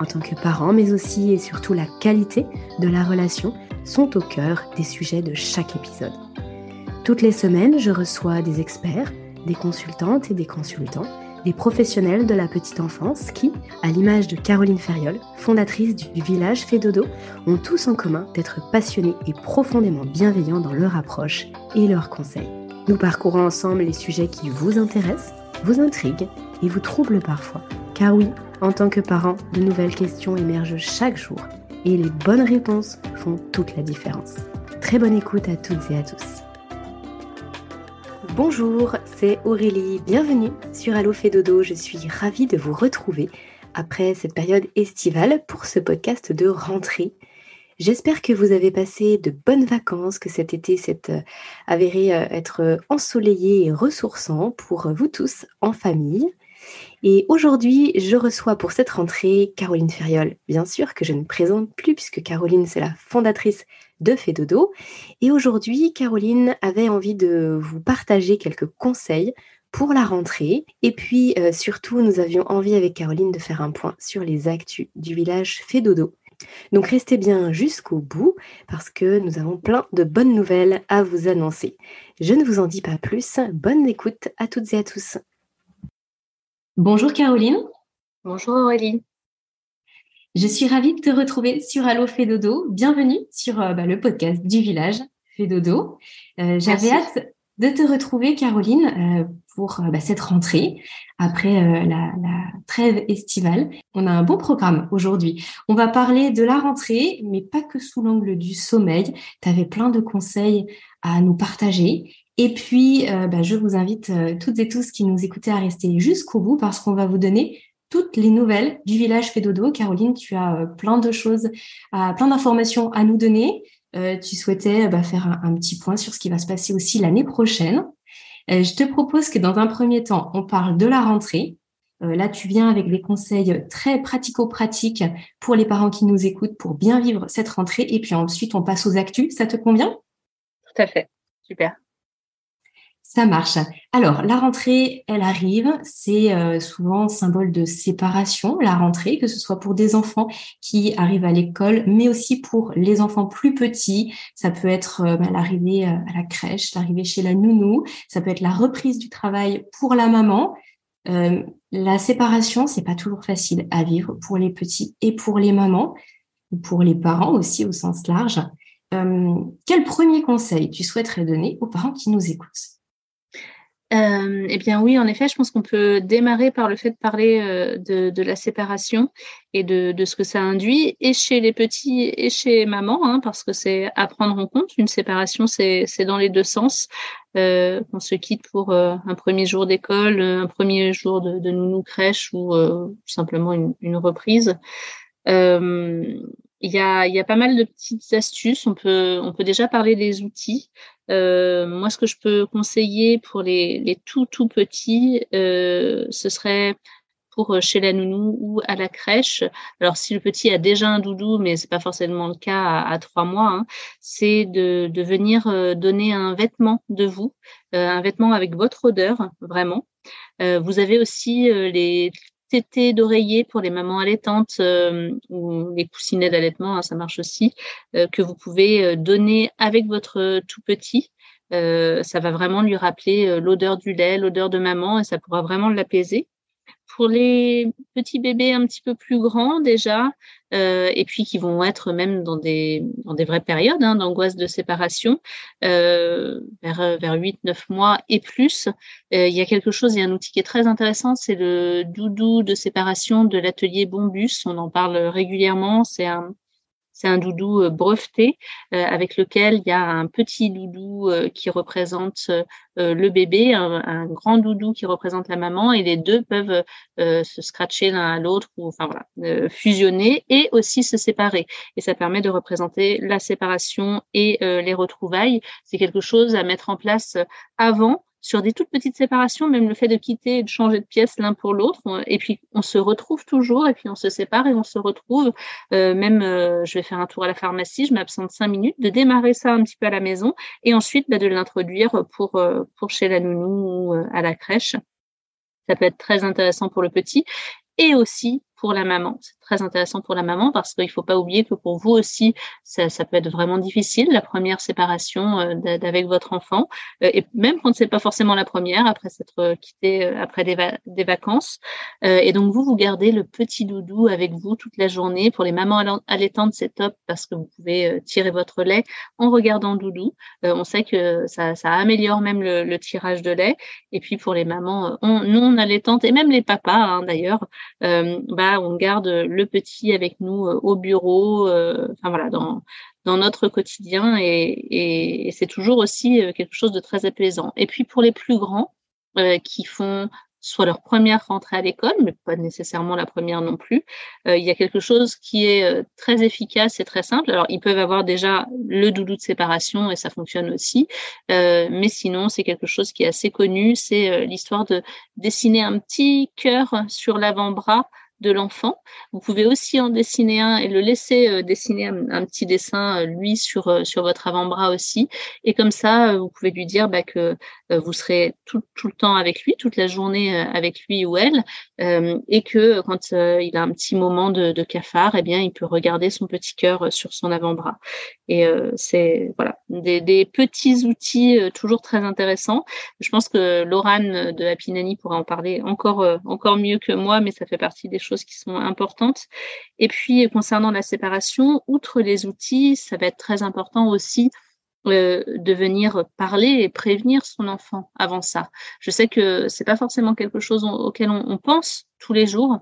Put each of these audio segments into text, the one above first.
en tant que parents, mais aussi et surtout la qualité de la relation sont au cœur des sujets de chaque épisode. Toutes les semaines, je reçois des experts, des consultantes et des consultants, des professionnels de la petite enfance qui, à l'image de Caroline Ferriol, fondatrice du village Fédodo, ont tous en commun d'être passionnés et profondément bienveillants dans leur approche et leurs conseils. Nous parcourons ensemble les sujets qui vous intéressent, vous intriguent et vous troublent parfois. Car oui, en tant que parent, de nouvelles questions émergent chaque jour et les bonnes réponses font toute la différence. Très bonne écoute à toutes et à tous. Bonjour, c'est Aurélie, bienvenue sur Allo fait dodo. Je suis ravie de vous retrouver après cette période estivale pour ce podcast de rentrée. J'espère que vous avez passé de bonnes vacances, que cet été s'est euh, avéré euh, être ensoleillé et ressourçant pour vous tous en famille. Et aujourd'hui, je reçois pour cette rentrée Caroline Ferriol, bien sûr que je ne présente plus puisque Caroline, c'est la fondatrice de Fédodo. Et aujourd'hui, Caroline avait envie de vous partager quelques conseils pour la rentrée. Et puis, euh, surtout, nous avions envie avec Caroline de faire un point sur les actus du village Fédodo. Donc restez bien jusqu'au bout parce que nous avons plein de bonnes nouvelles à vous annoncer. Je ne vous en dis pas plus. Bonne écoute à toutes et à tous. Bonjour Caroline. Bonjour Aurélie. Je suis ravie de te retrouver sur Allo Fédodo. Bienvenue sur euh, bah, le podcast du village Fédodo. Euh, J'avais hâte de te retrouver Caroline euh, pour bah, cette rentrée après la, la, trêve estivale. On a un bon programme aujourd'hui. On va parler de la rentrée, mais pas que sous l'angle du sommeil. Tu avais plein de conseils à nous partager. Et puis, euh, bah, je vous invite euh, toutes et tous qui nous écoutez à rester jusqu'au bout parce qu'on va vous donner toutes les nouvelles du village Fédodo. Caroline, tu as euh, plein de choses, plein d'informations à nous donner. tu souhaitais bah, faire un, petit point sur ce qui va se passer aussi l'année prochaine. je te propose que dans un premier temps, on parle de la rentrée. là, tu viens avec des conseils très pratico-pratiques pour les parents qui nous écoutent pour bien vivre cette rentrée. Et puis ensuite, on passe aux actus. Ça te convient? Tout à fait. Super. Ça marche. Alors, la rentrée, elle arrive. C'est euh, souvent symbole de séparation, la rentrée, que ce soit pour des enfants qui arrivent à l'école, mais aussi pour les enfants plus petits. Ça peut être euh, bah, l'arrivée euh, à la crèche, l'arrivée chez la nounou. Ça peut être la reprise du travail pour la maman. la séparation, c'est pas toujours facile à vivre pour les petits et pour les mamans, ou pour les parents aussi au sens large. quel premier conseil tu souhaiterais donner aux parents qui nous écoutent? Euh, eh bien oui, en effet, je pense qu'on peut démarrer par le fait de parler euh, de, de, la séparation et de, de, ce que ça induit, et chez les petits et chez maman, hein, parce que c'est à prendre en compte. Une séparation, c'est dans les deux sens. Euh, on se quitte pour euh, un premier jour d'école, un premier jour de, de nounou crèche ou euh, simplement une, une reprise. Il y, a, pas mal de petites astuces. On peut, déjà parler des outils. Euh, moi, ce que je peux conseiller pour les, tout tout petits, euh, ce serait pour euh, chez la nounou ou à la crèche. Alors, si le petit a déjà un doudou, mais c'est pas forcément le cas à, trois mois, hein, c'est de, venir donner un vêtement de vous, un vêtement avec votre odeur, vraiment. vous avez aussi les tétés d'oreiller pour les mamans allaitantes euh, ou les coussinets d'allaitement, hein, ça marche aussi, euh, que vous pouvez euh, donner avec votre tout petit. ça va vraiment lui rappeler l'odeur du lait, l'odeur de maman et ça pourra vraiment l'apaiser pour les petits bébés un petit peu plus grands déjà, euh, et puis qui vont être même dans des, dans des vraies périodes hein, d'angoisse de séparation, euh, vers, vers 8-9 mois et plus, euh, il y a quelque chose, il y a un outil qui est très intéressant, c'est le doudou de séparation de l'atelier Bombus. On en parle régulièrement. C'est un, c'est un doudou breveté avec lequel il y a un petit doudou qui représente le bébé, un, grand doudou qui représente la maman, et les deux peuvent se scratcher l'un à l'autre ou enfin voilà fusionner et aussi se séparer. Et ça permet de représenter la séparation et les retrouvailles. C'est quelque chose à mettre en place avant sur des toutes petites séparations, même le fait de quitter et de changer de pièce l'un pour l'autre, et puis on se retrouve toujours, et puis on se sépare et on se retrouve. Euh, même, euh, je vais faire un tour à la pharmacie, je m'absente cinq minutes, de démarrer ça un petit peu à la maison, et ensuite bah, de l'introduire pour euh, pour chez la nounou ou à la crèche. Ça peut être très intéressant pour le petit et aussi pour la maman. C'est très intéressant pour la maman parce qu'il ne faut pas oublier que pour vous aussi, ça, ça peut être vraiment difficile, la première séparation euh, d'avec votre enfant, euh, et même quand c'est pas forcément la première, après s'être quitté euh, après des, des vacances. et donc vous, vous gardez le petit doudou avec vous toute la journée. Pour les mamans allaitantes, c'est top parce que vous pouvez tirer votre lait en regardant doudou. on sait que ça, ça améliore même le, le, tirage de lait. Et puis pour les mamans non allaitantes et même les papas hein, d'ailleurs, bah, on garde le petit avec nous euh, au bureau, euh, dans notre quotidien et, c'est toujours aussi euh, quelque chose de très apaisant. Et puis pour les plus grands qui font soit leur première rentrée à l'école, mais pas nécessairement la première non plus. Il y a quelque chose qui est très efficace et très simple. Alors, ils peuvent avoir déjà le doudou de séparation et ça fonctionne aussi, mais sinon, c'est quelque chose qui est assez connu. C'est l'histoire de dessiner un petit cœur sur l'avant-bras de l'enfant. Vous pouvez aussi en dessiner un et le laisser euh, dessiner un, petit dessin, euh, lui, sur, euh, sur votre avant-bras aussi. Et comme ça, vous pouvez lui dire bah, que vous serez tout, tout, le temps avec lui, toute la journée avec lui ou elle, et que quand il a un petit moment de, cafard, eh bien, il peut regarder son petit cœur sur son avant-bras. Et c'est voilà des, des, petits outils toujours très intéressants. Je pense que Laurane de Happy Nanny pourra en parler encore, encore mieux que moi, mais ça fait partie des choses qui sont importantes. Et puis, concernant la séparation, outre les outils, ça va être très important aussi euh, de venir parler et prévenir son enfant avant ça. Je sais que c'est pas forcément quelque chose auquel on pense tous les jours, euh,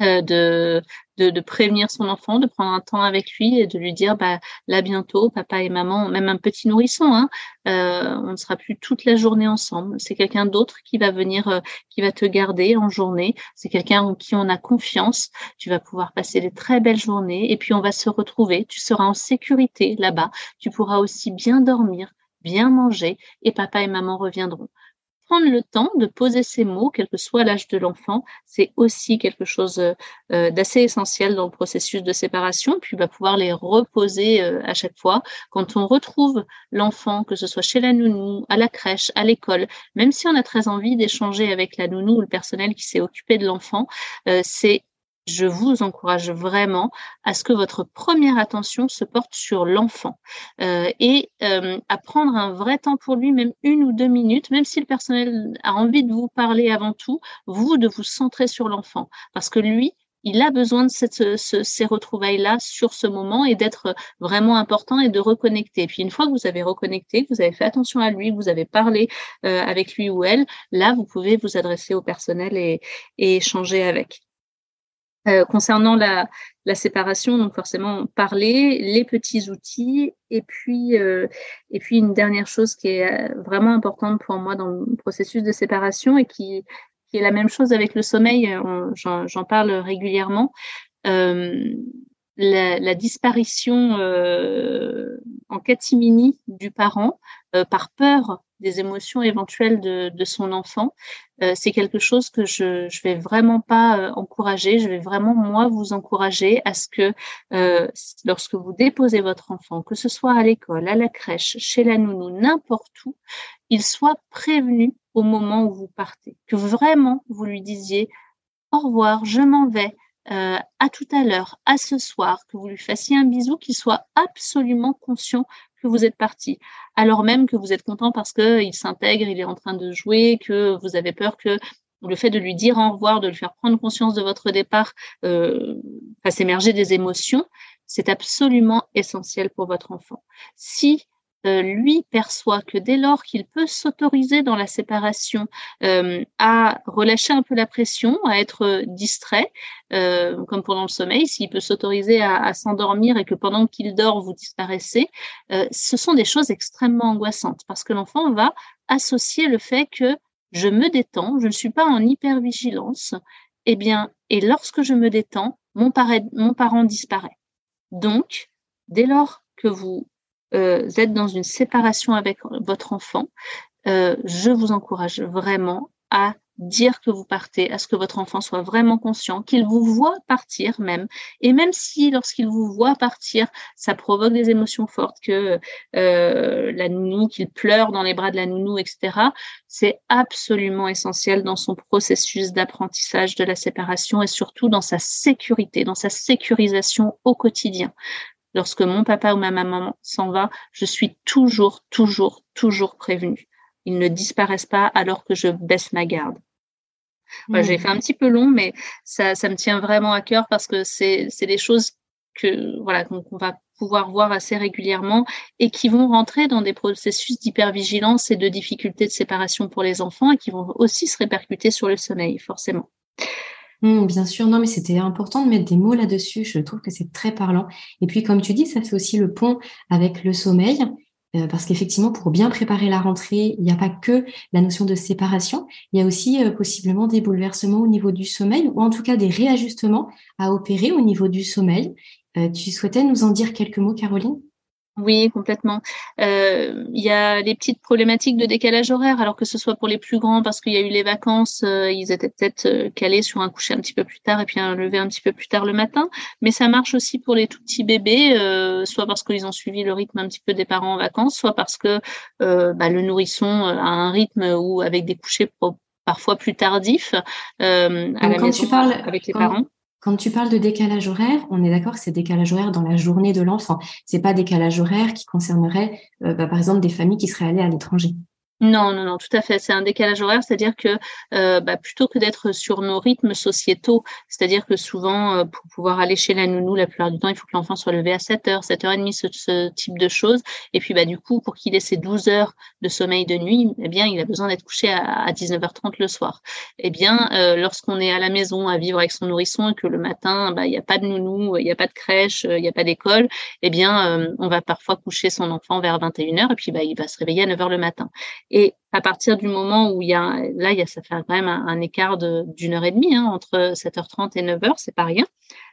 de, de, de, prévenir son enfant, de prendre un temps avec lui et de lui dire bah là bientôt papa et maman, même un petit nourrisson, hein, euh, on ne sera plus toute la journée ensemble. C'est quelqu'un d'autre qui va venir, euh, qui va te garder en journée. C'est quelqu'un en qui on a confiance. Tu vas pouvoir passer des très belles journées et puis on va se retrouver. Tu seras en sécurité là-bas. Tu pourras aussi bien dormir, bien manger et papa et maman reviendront prendre le temps de poser ces mots, quel que soit l'âge de l'enfant, c'est aussi quelque chose euh, d'assez essentiel dans le processus de séparation. Puis va pouvoir les reposer euh, à chaque fois. Quand on retrouve l'enfant, que ce soit chez la nounou, à la crèche, à l'école, même si on a très envie d'échanger avec la nounou ou le personnel qui s'est occupé de l'enfant, euh, c'est je vous encourage vraiment à ce que votre première attention se porte sur l'enfant euh, et euh, à prendre un vrai temps pour lui, même une ou deux minutes, même si le personnel a envie de vous parler avant tout, vous de vous centrer sur l'enfant, parce que lui, il a besoin de cette, ces retrouvailles-là sur ce moment et d'être vraiment important et de reconnecter. Puis une fois que vous avez reconnecté, que vous avez fait attention à lui, que vous avez parlé euh, avec lui ou elle, là, vous pouvez vous adresser au personnel et, et échanger avec. Euh, concernant la, la, séparation, donc forcément parler, les petits outils, et puis euh, et puis une dernière chose qui est euh, vraiment importante pour moi dans le processus de séparation et qui qui est la même chose avec le sommeil, j'en parle régulièrement. Euh, la, la, disparition en catimini du parent par peur des émotions éventuelles de, son enfant, euh, c'est quelque chose que je je vais vraiment pas euh, encourager. Je vais vraiment moi vous encourager à ce que euh, lorsque vous déposez votre enfant, que ce soit à l'école, à la crèche, chez la nounou, n'importe où, il soit prévenu au moment où vous partez, que vraiment vous lui disiez au revoir, je m'en vais. À tout à l'heure, à ce soir, que vous lui fassiez un bisou, qu'il soit absolument conscient vous êtes parti, alors même que vous êtes content parce qu'il s'intègre, il est en train de jouer, que vous avez peur que le fait de lui dire au revoir, de lui faire prendre conscience de votre départ, euh, fasse émerger des émotions, c'est absolument essentiel pour votre enfant. Si euh, lui perçoit que dès lors qu'il peut s'autoriser dans la séparation euh, à relâcher un peu la pression, à être distrait, euh, comme pendant le sommeil, s'il peut s'autoriser à, s'endormir et que pendant qu'il dort, vous disparaissez, ce sont des choses extrêmement angoissantes parce que l'enfant va associer le fait que je me détends, je ne suis pas en hypervigilance, eh bien, et lorsque je me détends, mon parent disparaît. Donc, dès lors que vous euh, êtes dans une séparation avec votre enfant, euh, je vous encourage vraiment à dire que vous partez, à ce que votre enfant soit vraiment conscient, qu'il vous voit partir même. Et même si lorsqu'il vous voit partir, ça provoque des émotions fortes, que euh, la nounou, qu'il pleure dans les bras de la nounou, etc., c'est absolument essentiel dans son processus d'apprentissage de la séparation et surtout dans sa sécurité, dans sa sécurisation au quotidien. Lorsque mon papa ou ma maman s'en va, je suis toujours, toujours, toujours prévenue. Ils ne disparaissent pas alors que je baisse ma garde. J'ai hmm. fait un petit peu long, mais ça, ça me tient vraiment à cœur parce que c'est des choses que voilà qu'on va pouvoir voir assez régulièrement et qui vont rentrer dans des processus d'hypervigilance et de difficultés de séparation pour les enfants et qui vont aussi se répercuter sur le sommeil, forcément. Hmm, bien sûr, non, mais c'était important de mettre des mots là-dessus. Je trouve que c'est très parlant. Et puis, comme tu dis, ça fait aussi le pont avec le sommeil. Euh, parce qu'effectivement, pour bien préparer la rentrée, il n'y a pas que la notion de séparation, il y a aussi euh, possiblement des bouleversements au niveau du sommeil, ou en tout cas des réajustements à opérer au niveau du sommeil. Euh, tu souhaitais nous en dire quelques mots, Caroline? Oui, complètement. Euh, il y a les petites problématiques de décalage horaire, alors que ce soit pour les plus grands parce qu'il y a eu les vacances, euh, ils étaient peut-être euh, calés sur un coucher un petit peu plus tard et puis un lever un petit peu plus tard le matin. Mais ça marche aussi pour les tout petits bébés, soit parce qu'ils ont suivi le rythme un petit peu des parents en vacances, soit parce que bah, le nourrisson a un rythme ou avec des couchers parfois plus tardifs à la maison tu parles, avec les parents. Quand tu parles de décalage horaire, on est d'accord que c'est décalage horaire dans la journée de l'enfant. C'est pas décalage horaire qui concernerait, euh, bah, par exemple, des familles qui seraient allées à l'étranger. Non, non, non, tout à fait. C'est un décalage horaire, c'est-à-dire que euh, bah, plutôt que d'être sur nos rythmes sociétaux, c'est-à-dire que souvent, euh, pour pouvoir aller chez la nounou, la plupart du temps, il faut que l'enfant soit levé à 7 heures, 7 h 30 ce, ce type de choses. Et puis, bah, du coup, pour qu'il ait ses 12 heures de sommeil de nuit, eh bien, il a besoin d'être couché à, 19h30 le soir. Eh bien, euh, lorsqu'on est à la maison à vivre avec son nourrisson et que le matin, bah, il n'y a pas de nounou, il n'y a pas de crèche, il n'y a pas d'école, eh bien, on va parfois coucher son enfant vers 21h et puis, bah, il va se réveiller à 9h le matin. Et à partir du moment où il y a, là, il y a, ça fait quand même un, écart d'une heure et demie hein, entre 7h30 et 9h, c'est pas rien.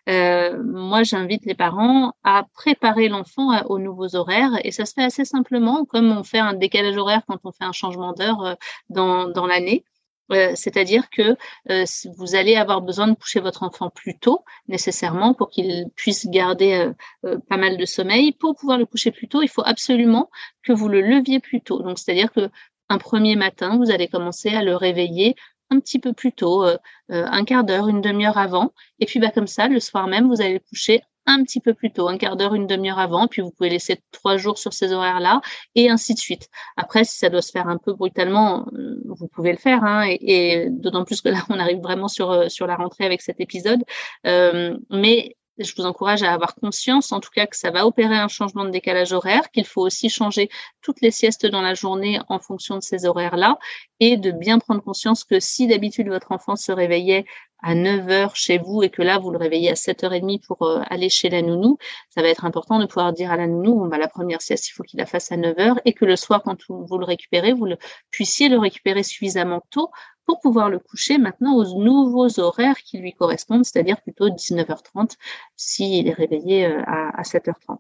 Euh, moi, j'invite les parents à préparer l'enfant aux nouveaux horaires et ça se fait assez simplement, comme on fait un décalage horaire quand on fait un changement d'heure euh, dans, dans l'année. Euh, c'est-à-dire que euh, vous allez avoir besoin de coucher votre enfant plus tôt, nécessairement, pour qu'il puisse garder euh, pas mal de sommeil. Pour pouvoir le coucher plus tôt, il faut absolument que vous le leviez plus tôt. Donc, c'est-à-dire que un premier matin, vous allez commencer à le réveiller un petit peu plus tôt, un quart d'heure, une demi-heure avant. Et puis, bah, comme ça, le soir même, vous allez le coucher un petit peu plus tôt, un quart d'heure, une demi-heure avant, puis vous pouvez laisser trois jours sur ces horaires-là, et ainsi de suite. Après, si ça doit se faire un peu brutalement, euh, vous pouvez le faire, hein, et, d'autant plus que là, on arrive vraiment sur euh, sur la rentrée avec cet épisode. Euh, mais je vous encourage à avoir conscience, en tout cas, que ça va opérer un changement de décalage horaire, qu'il faut aussi changer toutes les siestes dans la journée en fonction de ces horaires-là, et de bien prendre conscience que si d'habitude votre enfant se réveillait à 9 heures chez vous et que là, vous le réveillez à 7h30 pour euh, aller chez la nounou, ça va être important de pouvoir dire à la nounou, bon, bah, la première sieste, il faut qu'il la fasse à 9 heures et que le soir, quand vous, le récupérez, vous le, puissiez le récupérer suffisamment tôt pour pouvoir le coucher maintenant aux nouveaux horaires qui lui correspondent, c'est-à-dire plutôt 19h30 s'il est réveillé euh, à, 7h30.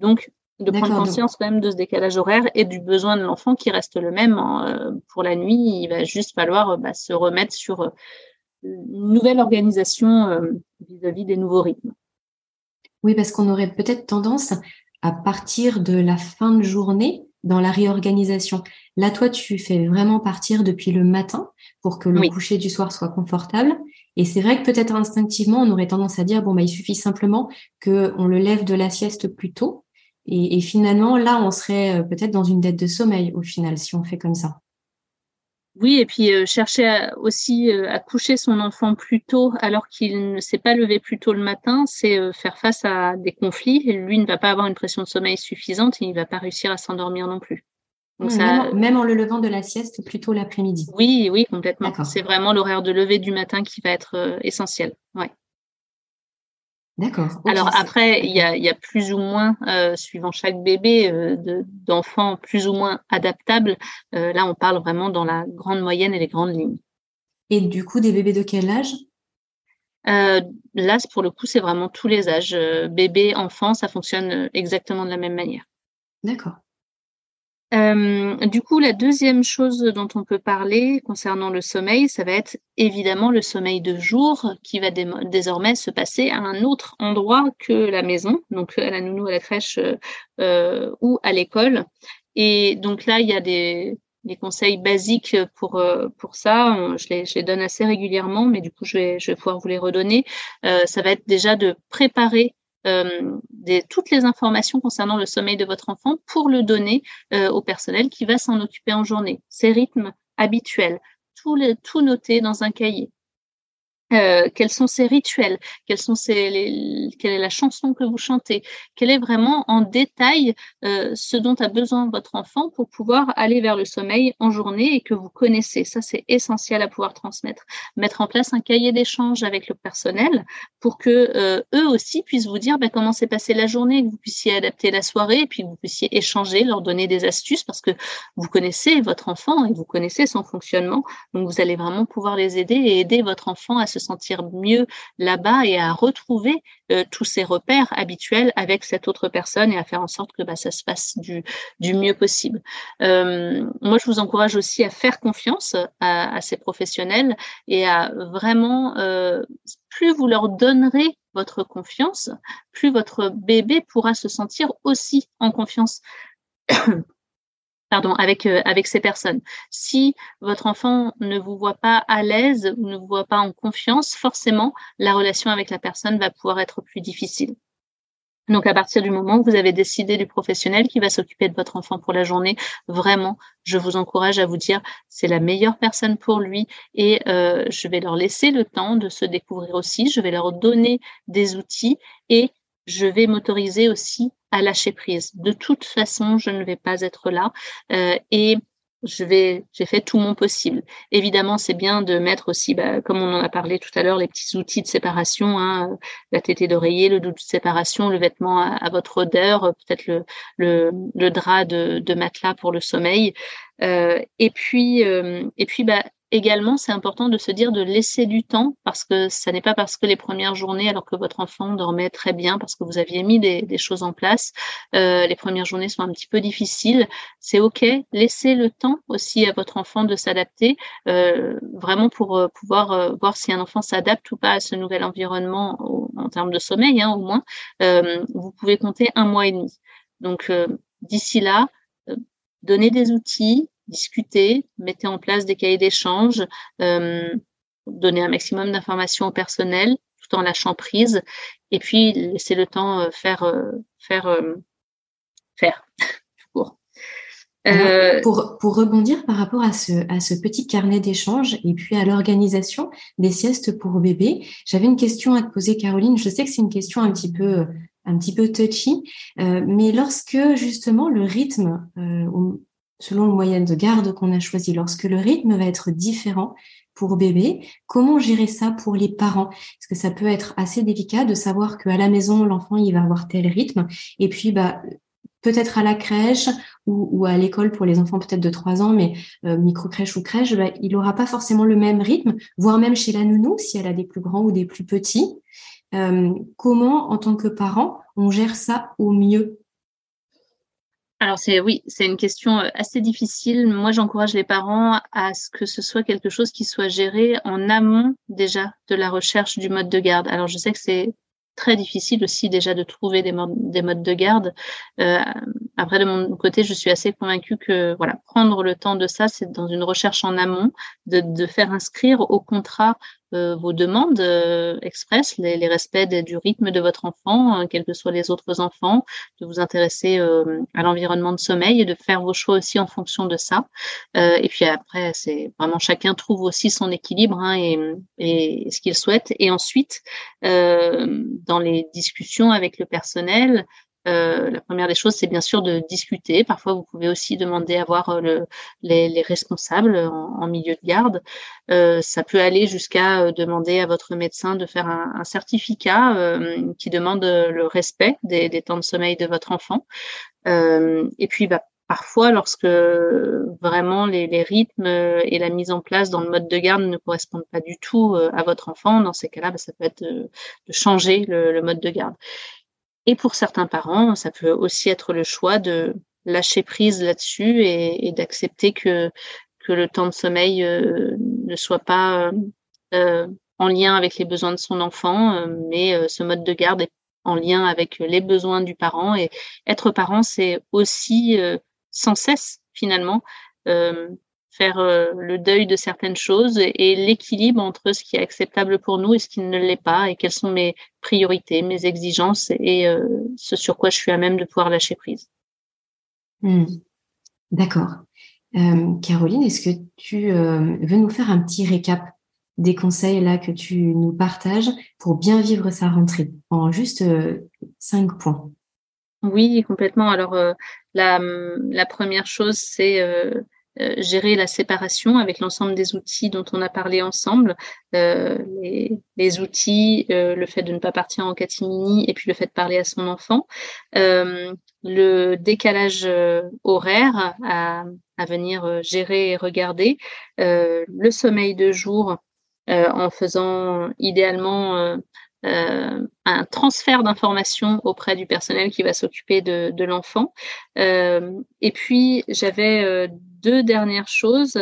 Donc, de prendre conscience quand même de ce décalage horaire et du besoin de l'enfant qui reste le même euh, pour la nuit. Il va juste falloir bah, se remettre sur une nouvelle organisation euh, vis-à-vis des nouveaux rythmes. Oui, parce qu'on aurait peut-être tendance à partir de la fin de journée dans la réorganisation. Là, toi, tu fais vraiment partir depuis le matin pour que le coucher du soir soit confortable. Et c'est vrai que peut-être instinctivement, on aurait tendance à dire bon bah il suffit simplement que on le lève de la sieste plus tôt. Et, et finalement, là, on serait euh, peut-être dans une dette de sommeil au final si on fait comme ça. Oui, et puis euh, chercher aussi à coucher son enfant plus tôt alors qu'il ne s'est pas levé plus tôt le matin, c'est faire face à des conflits. Et lui ne va pas avoir une pression de sommeil suffisante et il ne va pas réussir à s'endormir non plus. Donc ça... même, en le levant de la sieste, plutôt l'après-midi. Oui, oui, complètement. C'est vraiment l'horaire de lever du matin qui va être essentiel. Ouais. D'accord. Alors après, il y a, plus ou moins, euh, suivant chaque bébé, euh, d'enfants plus ou moins adaptables. Euh, là, on parle vraiment dans la grande moyenne et les grandes lignes. Et du coup, des bébés de quel âge? Là, pour le coup, c'est vraiment tous les âges. bébé, enfant, ça fonctionne exactement de la même manière. D'accord. Euh, du coup, la deuxième chose dont on peut parler concernant le sommeil, ça va être évidemment le sommeil de jour qui va désormais se passer à un autre endroit que la maison, donc à la nounou, à la crèche euh, ou à l'école. Et donc là, il y a des, conseils basiques pour, euh, pour ça. Je les, je les, donne assez régulièrement, mais du coup, je vais, je vais pouvoir vous les redonner. ça va être déjà de préparer euh, toutes les informations concernant le sommeil de votre enfant pour le donner euh, au personnel qui va s'en occuper en journée. Ses rythmes habituels, tout, les, tout noter dans un cahier. Euh, quels sont ces rituels, quelle est la chanson que vous chantez, quel est vraiment en détail euh, ce dont a besoin votre enfant pour pouvoir aller vers le sommeil en journée et que vous connaissez? Ça, c'est essentiel à pouvoir transmettre. Mettre en place un cahier d'échange avec le personnel pour que euh, eux aussi puissent vous dire ben, comment s'est passée la journée, que vous puissiez adapter la soirée et puis que vous puissiez échanger, leur donner des astuces parce que vous connaissez votre enfant et vous connaissez son fonctionnement. Donc, vous allez vraiment pouvoir les aider et aider votre enfant à se sentir mieux là-bas et à retrouver euh, tous ses repères habituels avec cette autre personne et à faire en sorte que bah, ça se passe du, du mieux possible. Euh, moi, je vous encourage aussi à faire confiance à, ces professionnels et à vraiment, euh, plus vous leur donnerez votre confiance, plus votre bébé pourra se sentir aussi en confiance pardon, avec, euh, avec ces personnes. Si votre enfant ne vous voit pas à l'aise ou ne vous voit pas en confiance, forcément, la relation avec la personne va pouvoir être plus difficile. Donc, à partir du moment où vous avez décidé du professionnel qui va s'occuper de votre enfant pour la journée, vraiment, je vous encourage à vous dire c'est la meilleure personne pour lui et euh, je vais leur laisser le temps de se découvrir aussi. Je vais leur donner des outils et je vais m'autoriser aussi à lâcher prise. De toute façon, je ne vais pas être là euh, et je vais, j'ai fait tout mon possible. Évidemment, c'est bien de mettre aussi, bah, comme on en a parlé tout à l'heure, les petits outils de séparation, hein, la tétée d'oreiller, le doudou de séparation, le vêtement à, votre odeur, peut-être le, le, le, drap de, de, matelas pour le sommeil. Euh, et puis, euh, et puis, bah, également, c'est important de se dire de laisser du temps parce que ça n'est pas parce que les premières journées, alors que votre enfant dormait très bien, parce que vous aviez mis des, choses en place, euh, les premières journées sont un petit peu difficiles. C'est OK. Laissez le temps aussi à votre enfant de s'adapter, euh, vraiment pour euh, pouvoir voir si un enfant s'adapte ou pas à ce nouvel environnement en termes de sommeil, hein, au moins. vous pouvez compter un mois et demi. Donc, d'ici là, donnez des outils, discuter, mettez en place des cahiers d'échange, euh, donnez un maximum d'informations au personnel tout en lâchant prise, et puis laissez le temps euh, faire euh, faire faire. pour, pour rebondir par rapport à ce, à ce petit carnet d'échange et puis à l'organisation des siestes pour bébés, j'avais une question à te poser, Caroline. Je sais que c'est une question un petit peu un petit peu touchy, mais lorsque justement le rythme selon le moyen de garde qu'on a choisi, lorsque le rythme va être différent pour bébé, comment gérer ça pour les parents? Parce que ça peut être assez délicat de savoir qu'à la maison, l'enfant, il va avoir tel rythme, et puis bah peut-être à la crèche ou, à l'école pour les enfants peut-être de 3 ans, mais euh, micro-crèche ou crèche, bah, il n'aura pas forcément le même rythme, voire même chez la nounou, si elle a des plus grands ou des plus petits. Euh, comment, en tant que parent, on gère ça au mieux? Alors c'est oui, c'est une question euh, assez difficile. Moi, j'encourage les parents à ce que ce soit quelque chose qui soit géré en amont déjà de la recherche du mode de garde. Alors je sais que c'est très difficile aussi déjà de trouver des modes, des modes de garde. Euh, après, de mon côté, je suis assez convaincue que voilà, prendre le temps de ça, c'est dans une recherche en amont, de, de faire inscrire au contrat vos demandes euh, express, les, les respects du rythme de votre enfant, hein, quels que soient les autres enfants, de vous intéresser euh, à l'environnement de sommeil et de faire vos choix aussi en fonction de ça. et puis après, c'est vraiment chacun trouve aussi son équilibre hein, et, et, ce qu'il souhaite. Et ensuite, dans les discussions avec le personnel, euh, la première des choses, c'est bien sûr de discuter. Parfois, vous pouvez aussi demander à voir euh, le, les, les, responsables en, milieu de garde. Euh, ça peut aller jusqu'à euh, demander à votre médecin de faire un, un certificat euh, qui demande le respect des, des, temps de sommeil de votre enfant. et puis, bah, parfois, lorsque vraiment les, les, rythmes et la mise en place dans le mode de garde ne correspondent pas du tout à votre enfant, dans ces cas-là, bah, ça peut être de, de changer le, le mode de garde. Et pour certains parents, ça peut aussi être le choix de lâcher prise là-dessus et, d'accepter que, que le temps de sommeil euh, ne soit pas euh, euh, en lien avec les besoins de son enfant, euh, mais ce mode de garde est en lien avec les besoins du parent. Et être parent, c'est aussi sans cesse finalement faire euh, le deuil de certaines choses et, l'équilibre entre ce qui est acceptable pour nous et ce qui ne l'est pas et quelles sont mes priorités, mes exigences et euh, ce sur quoi je suis à même de pouvoir lâcher prise. Hmm. D'accord. Euh, Caroline, est-ce que tu veux nous faire un petit récap des conseils là que tu nous partages pour bien vivre sa rentrée en juste cinq points? Oui, complètement. Alors la, la première chose, c'est gérer la séparation avec l'ensemble des outils dont on a parlé ensemble, euh, les, outils, euh, le fait de ne pas partir en catimini et puis le fait de parler à son enfant, euh, le décalage horaire à, venir gérer et regarder, le sommeil de jour en faisant idéalement euh, un transfert d'informations auprès du personnel qui va s'occuper de, l'enfant. Euh, et puis, j'avais euh, deux dernières choses.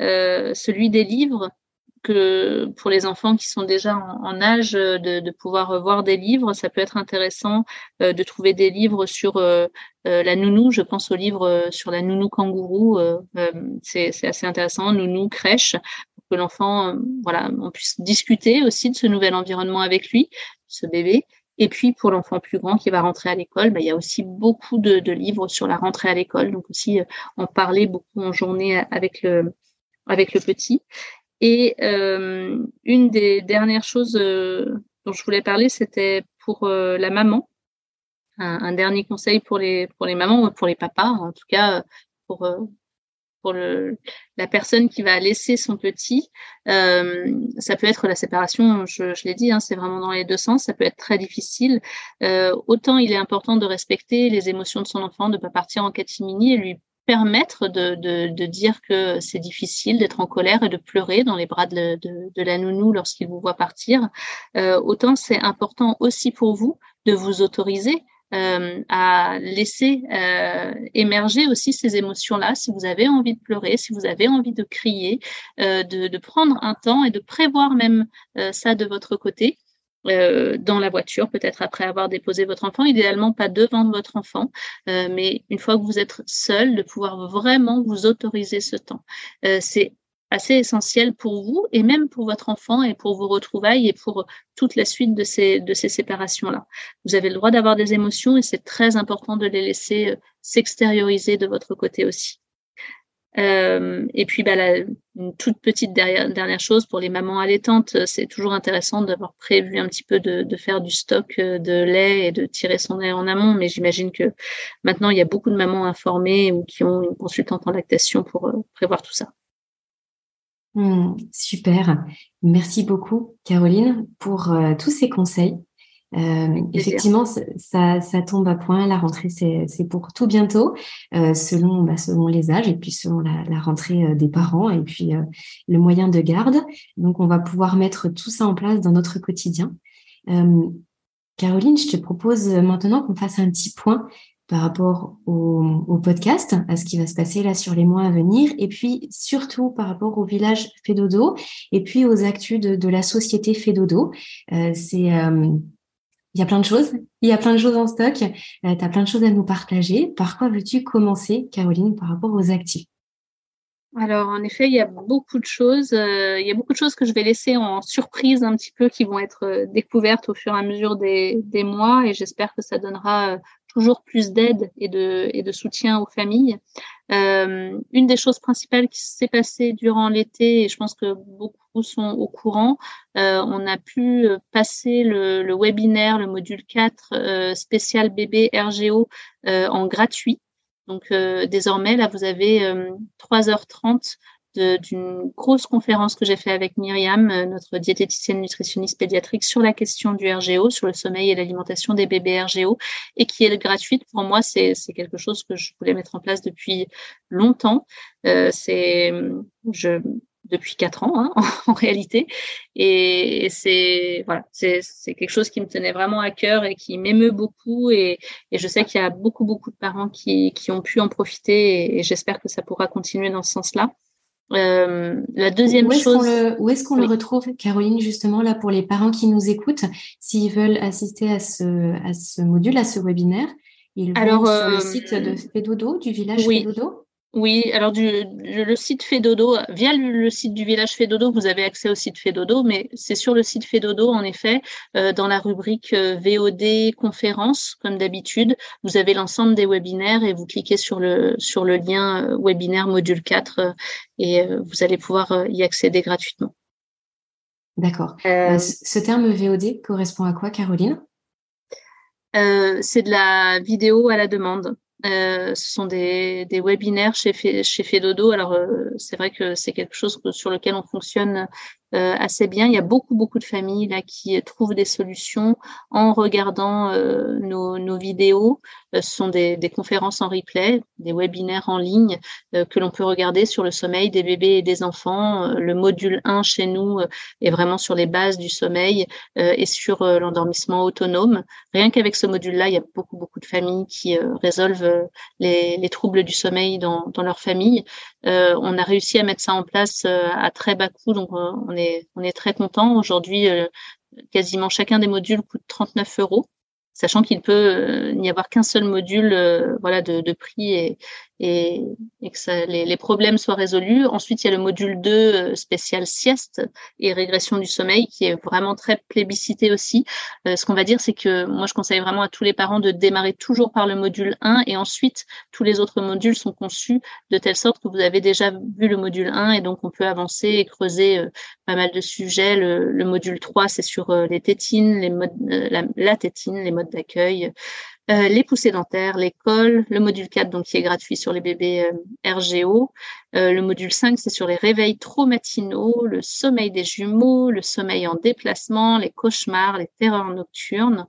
Euh, celui des livres, que pour les enfants qui sont déjà en, âge de, pouvoir voir des livres, ça peut être intéressant euh, de trouver des livres sur euh, la nounou. Je pense aux livres sur la nounou kangourou. c'est assez intéressant. Nounou crèche que l'enfant, voilà, on puisse discuter aussi de ce nouvel environnement avec lui, ce bébé. Et puis pour l'enfant plus grand qui va rentrer à l'école, bah, il y a aussi beaucoup de, de, livres sur la rentrée à l'école, donc aussi en parler beaucoup en journée avec le avec le petit. Et euh, une des dernières choses euh, dont je voulais parler, c'était pour euh, la maman. Un, un, dernier conseil pour les pour les mamans ou pour les papas, en tout cas pour pour le, la personne qui va laisser son petit. Euh, ça peut être la séparation, je, je l'ai dit, hein, c'est vraiment dans les deux sens. Ça peut être très difficile. Euh, autant il est important de respecter les émotions de son enfant, de ne pas partir en catimini et lui permettre de, de, de dire que c'est difficile d'être en colère et de pleurer dans les bras de, de, la nounou lorsqu'il vous voit partir. Euh, autant c'est important aussi pour vous de vous autoriser euh, à laisser euh, émerger aussi ces émotions-là. Si vous avez envie de pleurer, si vous avez envie de crier, euh, de, de, prendre un temps et de prévoir même euh, ça de votre côté. Euh, dans la voiture, peut-être après avoir déposé votre enfant, idéalement pas devant votre enfant, euh, mais une fois que vous êtes seul, de pouvoir vraiment vous autoriser ce temps. c'est assez essentiel pour vous et même pour votre enfant et pour vos retrouvailles et pour toute la suite de ces, de ces séparations-là. Vous avez le droit d'avoir des émotions et c'est très important de les laisser euh, s'extérioriser de votre côté aussi. Euh, et puis, bah, la, une toute petite dernière, dernière chose pour les mamans allaitantes, c'est toujours intéressant d'avoir prévu un petit peu de, de, faire du stock euh, de lait et de tirer son lait en amont. Mais j'imagine que maintenant, il y a beaucoup de mamans informées ou qui ont une consultante en lactation pour euh, prévoir tout ça. Mmh, super. Merci beaucoup, Caroline, pour euh, tous ces conseils. Euh, effectivement, ça, ça, tombe à point. La rentrée, c'est pour tout bientôt, euh, selon, bah, selon les âges et puis selon la, la rentrée des parents et puis le moyen de garde. Donc, on va pouvoir mettre tout ça en place dans notre quotidien. Caroline, je te propose maintenant qu'on fasse un petit point par rapport au, podcast, à ce qui va se passer là sur les mois à venir, et puis surtout par rapport au village Fédodo, et puis aux actus de, la société Fédodo. Euh, c'est euh, il y a plein de choses, il y a plein de choses en stock, euh, tu as plein de choses à nous partager. Par quoi veux-tu commencer, Caroline, par rapport aux actifs alors en effet, il y a beaucoup de choses. Euh, il y a beaucoup de choses que je vais laisser en surprise un petit peu, qui vont être euh, découvertes au fur et à mesure des, des mois, et j'espère que ça donnera euh, toujours plus d'aide et de, soutien aux familles. Euh, une des choses principales qui s'est passée durant l'été, et je pense que beaucoup sont au courant, euh, on a pu passer le, webinaire, le module 4 spécial bébé RGO en gratuit. Donc euh, désormais, là, vous avez 3h30 euh, d'une grosse conférence que j'ai fait avec Myriam, euh, notre diététicienne nutritionniste pédiatrique, sur la question du RGO, sur le sommeil et l'alimentation des bébés RGO, et qui est gratuite. Pour moi, c'est quelque chose que je voulais mettre en place depuis longtemps. c'est, je, depuis quatre ans hein, en, réalité. Et, c'est voilà, c'est quelque chose qui me tenait vraiment à cœur et qui m'émeut beaucoup. Et, et, je sais qu'il y a beaucoup beaucoup de parents qui, qui ont pu en profiter et, j'espère que ça pourra continuer dans ce sens-là. Euh, la deuxième où chose. Le, où est-ce qu'on le retrouve, Caroline, justement, là, pour les parents qui nous écoutent, s'ils veulent assister à ce, à ce module, à ce webinaire, ils vont Alors, sur le euh, site de Fédodo, du village oui. Fédodo? Oui, alors du, le site Fedodo, via le, site du village Fedodo, vous avez accès au site Fedodo, mais c'est sur le site Fedodo, en effet, euh, dans la rubrique euh, VOD conférences, comme d'habitude, vous avez l'ensemble des webinaires et vous cliquez sur le, sur le lien euh, webinaire module 4 et vous allez pouvoir y accéder gratuitement. D'accord. ce terme VOD correspond à quoi, Caroline? C'est de la vidéo à la demande. Euh, ce sont des, webinaires chez, chez Fedodo. Alors, euh, c'est vrai que c'est quelque chose sur lequel on fonctionne euh, assez bien. Il y a beaucoup, beaucoup de familles là qui trouvent des solutions en regardant nos, nos, vidéos. ce sont des, conférences en replay, des webinaires en ligne que l'on peut regarder sur le sommeil des bébés et des enfants. le module 1 chez nous est vraiment sur les bases du sommeil et sur l'endormissement autonome. Rien qu'avec ce module-là, il y a beaucoup, beaucoup de familles qui résolvent euh, les, troubles du sommeil dans, leur famille. Euh, on a réussi à mettre ça en place euh, à très bas coût, donc on est, on est très content. Aujourd'hui, quasiment chacun des modules coûte 39 euros sachant qu'il peut n'y avoir qu'un seul module voilà de, de prix et, et, que les, problèmes soient résolus. Ensuite, il y a le module 2 euh, spécial sieste et régression du sommeil qui est vraiment très plébiscité aussi. Euh, ce qu'on va dire, c'est que moi, je conseille vraiment à tous les parents de démarrer toujours par le module 1 et ensuite, tous les autres modules sont conçus de telle sorte que vous avez déjà vu le module 1 et donc on peut avancer et creuser euh, pas mal de sujets. Le, le module 3, c'est sur les tétines, les modes, la tétine, les modes d'accueil, euh, les poussées dentaires, l'école, le module 4 donc qui est gratuit sur les bébés euh, RGO, euh, le module 5 c'est sur les réveils trop matinaux, le sommeil des jumeaux, le sommeil en déplacement, les cauchemars, les terreurs nocturnes.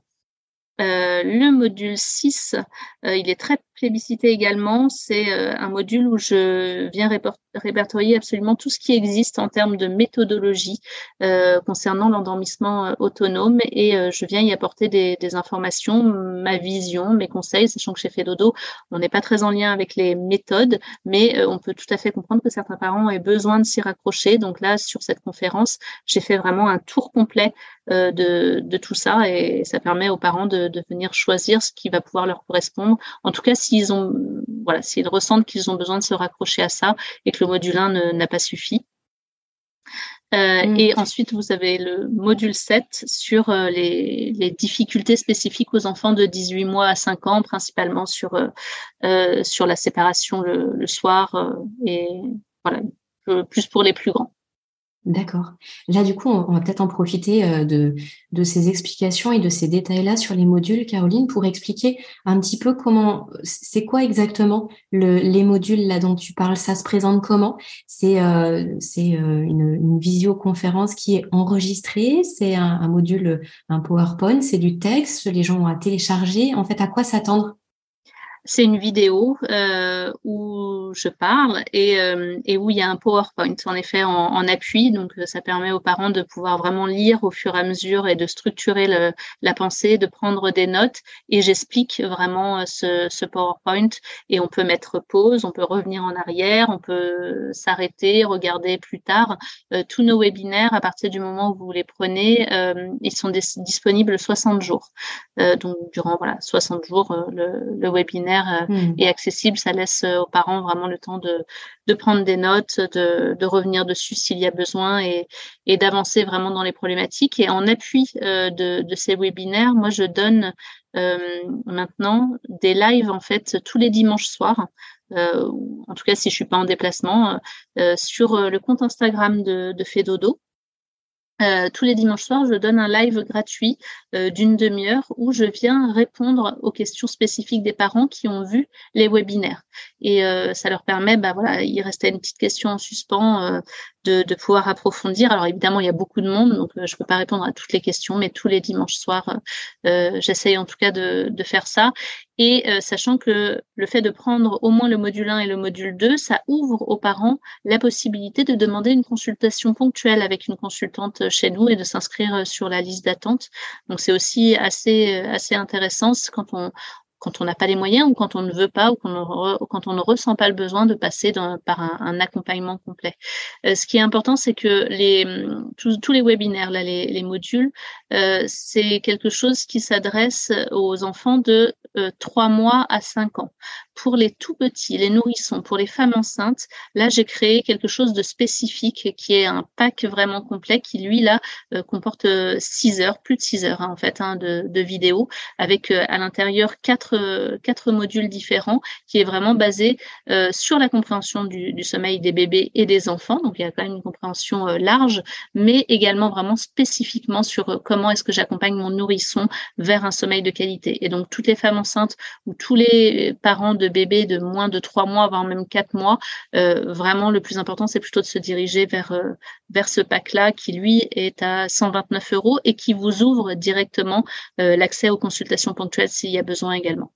le module 6, il est très plébiscité également. C'est un module où je viens répertorier absolument tout ce qui existe en termes de méthodologie euh, concernant l'endormissement euh, autonome et euh, je viens y apporter des, informations, ma vision, mes conseils, sachant que chez Fedodo, on n'est pas très en lien avec les méthodes, mais on peut tout à fait comprendre que certains parents aient besoin de s'y raccrocher. Donc là, sur cette conférence, j'ai fait vraiment un tour complet de, tout ça et ça permet aux parents de, de, venir choisir ce qui va pouvoir leur correspondre. En tout cas, s'ils ont, voilà, s'ils ressentent qu'ils ont besoin de se raccrocher à ça et que le module 1 n'a pas suffi. Euh, mm. Et ensuite, vous avez le module 7 sur euh, les, les, difficultés spécifiques aux enfants de 18 mois à 5 ans, principalement sur, euh, sur la séparation le, le soir et voilà, plus pour les plus grands. D'accord. Là, du coup, on, va peut-être en profiter euh, de, de ces explications et de ces détails-là sur les modules, Caroline, pour expliquer un petit peu comment, c'est quoi exactement le, les modules là dont tu parles? Ça se présente comment? C'est euh, euh, une, une, visioconférence qui est enregistrée. C'est un, un, module, un PowerPoint. C'est du texte. Les gens ont à télécharger. En fait, à quoi s'attendre? C'est une vidéo euh, où je parle et, euh, et, où il y a un PowerPoint en effet en, en, appui. Donc euh, ça permet aux parents de pouvoir vraiment lire au fur et à mesure et de structurer la pensée, de prendre des notes. Et j'explique vraiment ce, PowerPoint et on peut mettre pause, on peut revenir en arrière, on peut s'arrêter, regarder plus tard. Tous nos webinaires, à partir du moment où vous les prenez, ils sont disponibles 60 jours. donc durant voilà 60 jours le, le webinaire webinaire mmh. est accessible. Ça laisse aux parents vraiment le temps de, de prendre des notes, de, de revenir dessus s'il y a besoin et, et d'avancer vraiment dans les problématiques. Et en appui de, de ces webinaires, moi, je donne maintenant des lives en fait tous les dimanches soirs. Euh, en tout cas si je suis pas en déplacement, euh, sur le compte Instagram de, de Fedodo. Euh, tous les dimanches soirs, je donne un live gratuit euh, d'une demi-heure où je viens répondre aux questions spécifiques des parents qui ont vu les webinaires. Et euh, ça leur permet, bah voilà, il restait une petite question en suspens de, de, pouvoir approfondir. Alors évidemment, il y a beaucoup de monde, donc je ne peux pas répondre à toutes les questions, mais tous les dimanches soirs, j'essaye en tout cas de, de faire ça. Et sachant que le fait de prendre au moins le module 1 et le module 2, ça ouvre aux parents la possibilité de demander une consultation ponctuelle avec une consultante chez nous et de s'inscrire sur la liste d'attente. Donc c'est aussi assez assez intéressant quand on quand on n'a pas les moyens ou quand on ne veut pas ou quand on ne ressent pas le besoin de passer par un, accompagnement complet. Euh, ce qui est important, c'est que tous, les webinaires, là, les, modules, euh, c'est quelque chose qui s'adresse aux enfants de euh, trois mois à cinq ans. Pour les tout petits, les nourrissons, pour les femmes enceintes, là, j'ai créé quelque chose de spécifique qui est un pack vraiment complet qui, lui, là, comporte six heures, plus de six heures, hein, en fait, hein, de, vidéos avec à l'intérieur quatre quatre, modules différents qui est vraiment basé euh, sur la compréhension du, sommeil des bébés et des enfants. Donc, il y a quand même une compréhension euh, large, mais également vraiment spécifiquement sur euh, comment est-ce que j'accompagne mon nourrisson vers un sommeil de qualité. Et donc, toutes les femmes enceintes ou tous les parents de bébés de moins de trois mois, voire même quatre mois, vraiment, le plus important, c'est plutôt de se diriger vers, vers ce pack-là qui, lui, est à 129 euros et qui vous ouvre directement l'accès aux consultations ponctuelles s'il y a besoin également.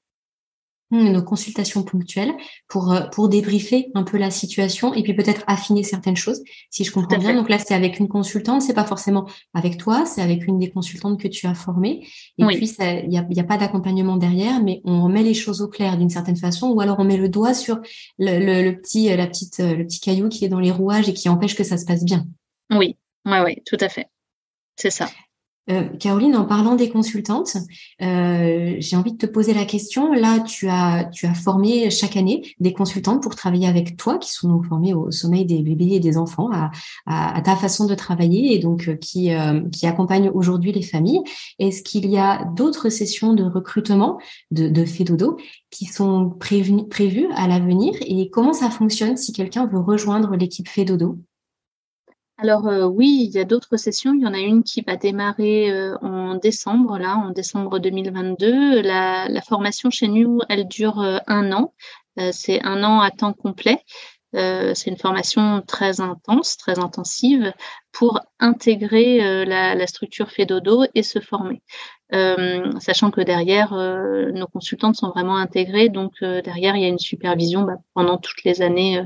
Nos consultations ponctuelles pour euh, pour débriefer un peu la situation et puis peut-être affiner certaines choses si je comprends bien. donc là c'est avec une consultante c'est pas forcément avec toi c'est avec une des consultantes que tu as formées. Et puis il y a, y a pas d'accompagnement derrière mais on met les choses au clair d'une certaine façon ou alors on met le doigt sur le, le, petit la petite le petit caillou qui est dans les rouages et qui empêche que ça se passe bien. Oui. Ouais ouais tout à fait. C'est ça euh, Caroline, en parlant des consultantes, euh, j'ai envie de te poser la question. Là, tu as, formé chaque année des consultantes pour travailler avec toi, qui sont donc formées au sommeil des bébés et des enfants, à, ta façon de travailler et donc euh, qui, euh, qui accompagnent aujourd'hui les familles. Est-ce qu'il y a d'autres sessions de recrutement de, de FEDODO qui sont prévues à l'avenir? Et comment ça fonctionne si quelqu'un veut rejoindre l'équipe FEDODO alors euh, oui, il y a d'autres sessions. Il y en a une qui va démarrer euh, en décembre, là, en décembre 2022. La, formation chez nous, elle dure euh, un an. c'est un an à temps complet. c'est une formation très intense, très intensive pour intégrer la, la, structure FEDODO et se former. Euh, sachant que derrière, euh, nos consultantes sont vraiment intégrées. Donc euh, derrière, il y a une supervision bah, pendant toutes les années,